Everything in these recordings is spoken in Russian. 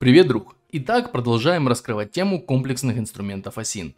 Привет, друг! Итак, продолжаем раскрывать тему комплексных инструментов Asint.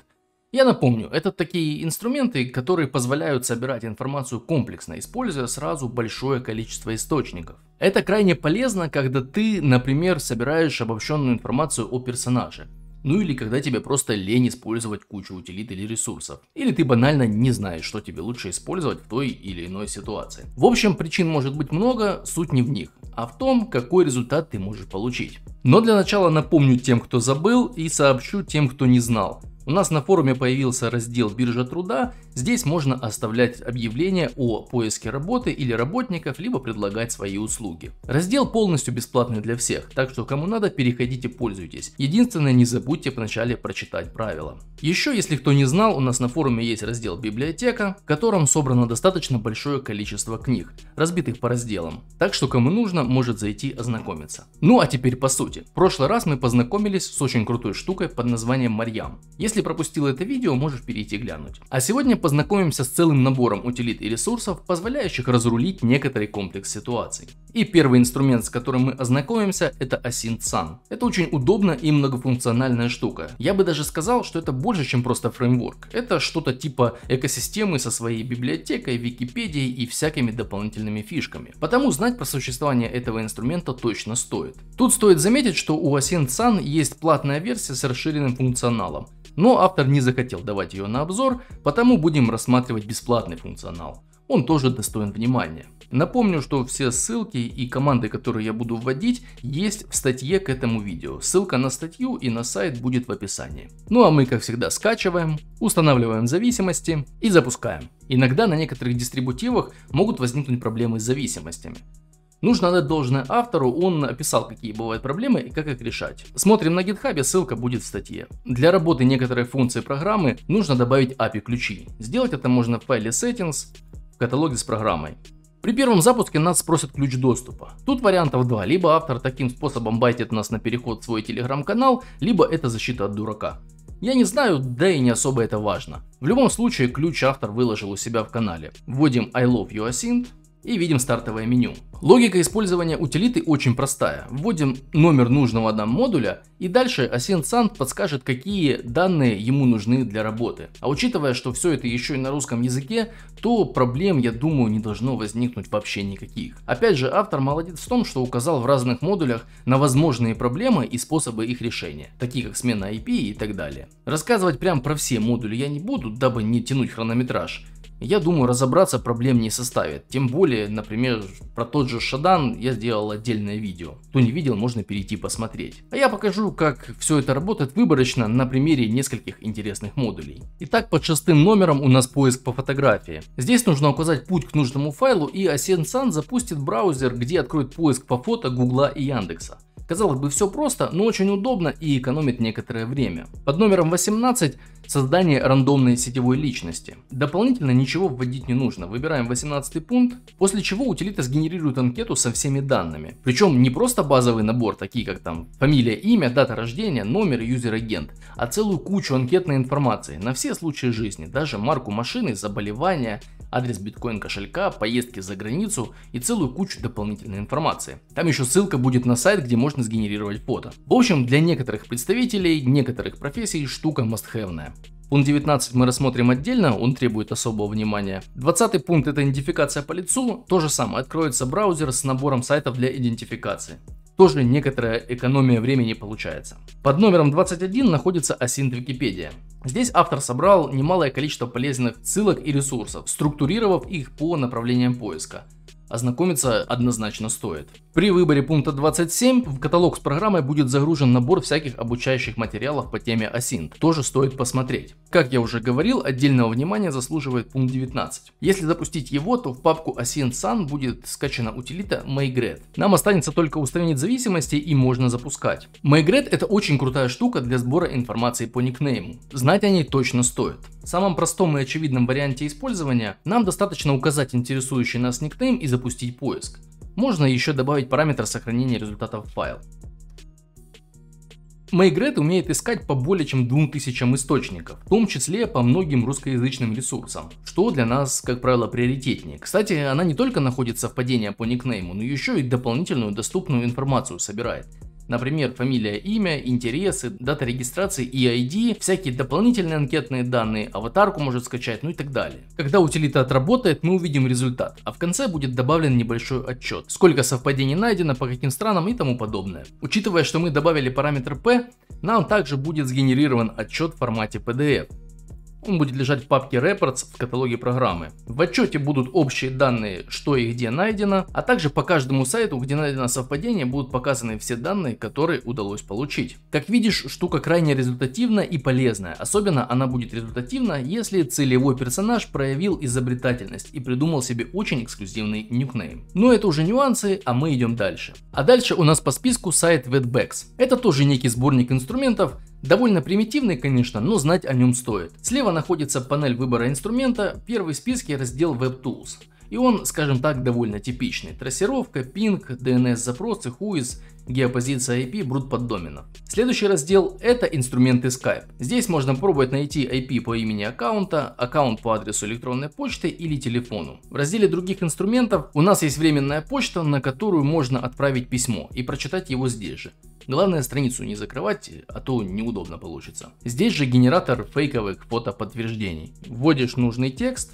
Я напомню, это такие инструменты, которые позволяют собирать информацию комплексно, используя сразу большое количество источников. Это крайне полезно, когда ты, например, собираешь обобщенную информацию о персонаже. Ну или когда тебе просто лень использовать кучу утилит или ресурсов. Или ты банально не знаешь, что тебе лучше использовать в той или иной ситуации. В общем, причин может быть много, суть не в них, а в том, какой результат ты можешь получить. Но для начала напомню тем, кто забыл и сообщу тем, кто не знал. У нас на форуме появился раздел биржа труда, здесь можно оставлять объявления о поиске работы или работников, либо предлагать свои услуги. Раздел полностью бесплатный для всех, так что кому надо переходите пользуйтесь. Единственное не забудьте вначале прочитать правила. Еще если кто не знал, у нас на форуме есть раздел библиотека, в котором собрано достаточно большое количество книг, разбитых по разделам. Так что кому нужно, может зайти ознакомиться. Ну а теперь по сути. В прошлый раз мы познакомились с очень крутой штукой под названием Марьям. Если пропустил это видео, можешь перейти глянуть. А сегодня познакомимся с целым набором утилит и ресурсов, позволяющих разрулить некоторый комплекс ситуаций. И первый инструмент, с которым мы ознакомимся, это Async Это очень удобная и многофункциональная штука. Я бы даже сказал, что это больше, чем просто фреймворк. Это что-то типа экосистемы со своей библиотекой, Википедией и всякими дополнительными фишками. Потому знать про существование этого инструмента точно стоит. Тут стоит заметить, что у Async есть платная версия с расширенным функционалом но автор не захотел давать ее на обзор, потому будем рассматривать бесплатный функционал. Он тоже достоин внимания. Напомню, что все ссылки и команды, которые я буду вводить, есть в статье к этому видео. Ссылка на статью и на сайт будет в описании. Ну а мы, как всегда, скачиваем, устанавливаем зависимости и запускаем. Иногда на некоторых дистрибутивах могут возникнуть проблемы с зависимостями. Нужно отдать должное автору, он описал, какие бывают проблемы и как их решать. Смотрим на гитхабе, ссылка будет в статье. Для работы некоторой функции программы нужно добавить API ключи. Сделать это можно в файле settings в каталоге с программой. При первом запуске нас спросят ключ доступа. Тут вариантов два. Либо автор таким способом байтит нас на переход в свой телеграм-канал, либо это защита от дурака. Я не знаю, да и не особо это важно. В любом случае, ключ автор выложил у себя в канале. Вводим I love you async и видим стартовое меню. Логика использования утилиты очень простая. Вводим номер нужного нам модуля и дальше Ascent подскажет, какие данные ему нужны для работы. А учитывая, что все это еще и на русском языке, то проблем, я думаю, не должно возникнуть вообще никаких. Опять же, автор молодец в том, что указал в разных модулях на возможные проблемы и способы их решения, такие как смена IP и так далее. Рассказывать прям про все модули я не буду, дабы не тянуть хронометраж. Я думаю, разобраться проблем не составит. Тем более, например, про тот же Шадан я сделал отдельное видео. Кто не видел, можно перейти посмотреть. А я покажу, как все это работает выборочно на примере нескольких интересных модулей. Итак, под шестым номером у нас поиск по фотографии. Здесь нужно указать путь к нужному файлу и Ascensan запустит браузер, где откроет поиск по фото Гугла и Яндекса. Казалось бы, все просто, но очень удобно и экономит некоторое время. Под номером 18 создание рандомной сетевой личности. Дополнительно ничего вводить не нужно. Выбираем 18 пункт, после чего утилита сгенерирует анкету со всеми данными. Причем не просто базовый набор, такие как там фамилия, имя, дата рождения, номер и user-agent, а целую кучу анкетной информации на все случаи жизни, даже марку машины, заболевания, адрес биткоин кошелька, поездки за границу и целую кучу дополнительной информации. Там еще ссылка будет на сайт, где можно сгенерировать фото. В общем, для некоторых представителей, некоторых профессий штука must-have. Пункт 19 мы рассмотрим отдельно, он требует особого внимания. 20 пункт это идентификация по лицу, то же самое, откроется браузер с набором сайтов для идентификации тоже некоторая экономия времени получается. Под номером 21 находится Async Википедия. Здесь автор собрал немалое количество полезных ссылок и ресурсов, структурировав их по направлениям поиска ознакомиться однозначно стоит. При выборе пункта 27 в каталог с программой будет загружен набор всяких обучающих материалов по теме Async. Тоже стоит посмотреть. Как я уже говорил, отдельного внимания заслуживает пункт 19. Если запустить его, то в папку Async Sun будет скачана утилита Migrate. Нам останется только устранить зависимости и можно запускать. Migrate это очень крутая штука для сбора информации по никнейму. Знать о ней точно стоит. В самом простом и очевидном варианте использования нам достаточно указать интересующий нас никнейм и запустить поиск. Можно еще добавить параметр сохранения результатов в файл. Maigret умеет искать по более чем 2000 источников, в том числе по многим русскоязычным ресурсам, что для нас, как правило, приоритетнее. Кстати, она не только находит совпадения по никнейму, но еще и дополнительную доступную информацию собирает. Например, фамилия, имя, интересы, дата регистрации и ID, всякие дополнительные анкетные данные, аватарку может скачать, ну и так далее. Когда утилита отработает, мы увидим результат, а в конце будет добавлен небольшой отчет, сколько совпадений найдено, по каким странам и тому подобное. Учитывая, что мы добавили параметр P, нам также будет сгенерирован отчет в формате PDF. Он будет лежать в папке Reports в каталоге программы. В отчете будут общие данные, что и где найдено, а также по каждому сайту, где найдено совпадение, будут показаны все данные, которые удалось получить. Как видишь, штука крайне результативная и полезная. Особенно она будет результативна, если целевой персонаж проявил изобретательность и придумал себе очень эксклюзивный никнейм. Но это уже нюансы, а мы идем дальше. А дальше у нас по списку сайт Wetbacks. Это тоже некий сборник инструментов, Довольно примитивный, конечно, но знать о нем стоит. Слева находится панель выбора инструмента, первый в списке раздел WebTools. И он, скажем так, довольно типичный. Трассировка, пинг, DNS запросы, whois, геопозиция IP, брут поддоменов. Следующий раздел это инструменты Skype. Здесь можно пробовать найти IP по имени аккаунта, аккаунт по адресу электронной почты или телефону. В разделе других инструментов у нас есть временная почта, на которую можно отправить письмо и прочитать его здесь же. Главное страницу не закрывать, а то неудобно получится. Здесь же генератор фейковых фотоподтверждений. Вводишь нужный текст,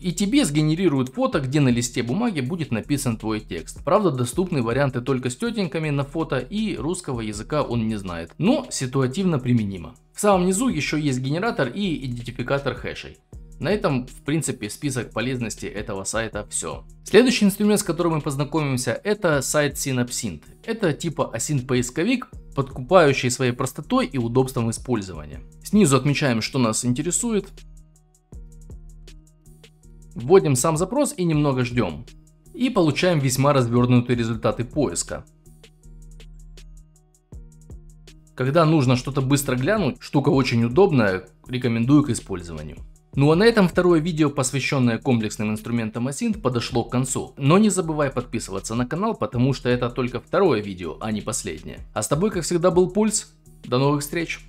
и тебе сгенерируют фото, где на листе бумаги будет написан твой текст. Правда, доступны варианты только с тетеньками на фото и русского языка он не знает, но ситуативно применимо. В самом низу еще есть генератор и идентификатор хэшей. На этом, в принципе, список полезности этого сайта все. Следующий инструмент, с которым мы познакомимся, это сайт Synapsint. Это типа async поисковик, подкупающий своей простотой и удобством использования. Снизу отмечаем, что нас интересует. Вводим сам запрос и немного ждем. И получаем весьма развернутые результаты поиска. Когда нужно что-то быстро глянуть, штука очень удобная, рекомендую к использованию. Ну а на этом второе видео, посвященное комплексным инструментам Async, подошло к концу. Но не забывай подписываться на канал, потому что это только второе видео, а не последнее. А с тобой как всегда был Пульс. До новых встреч!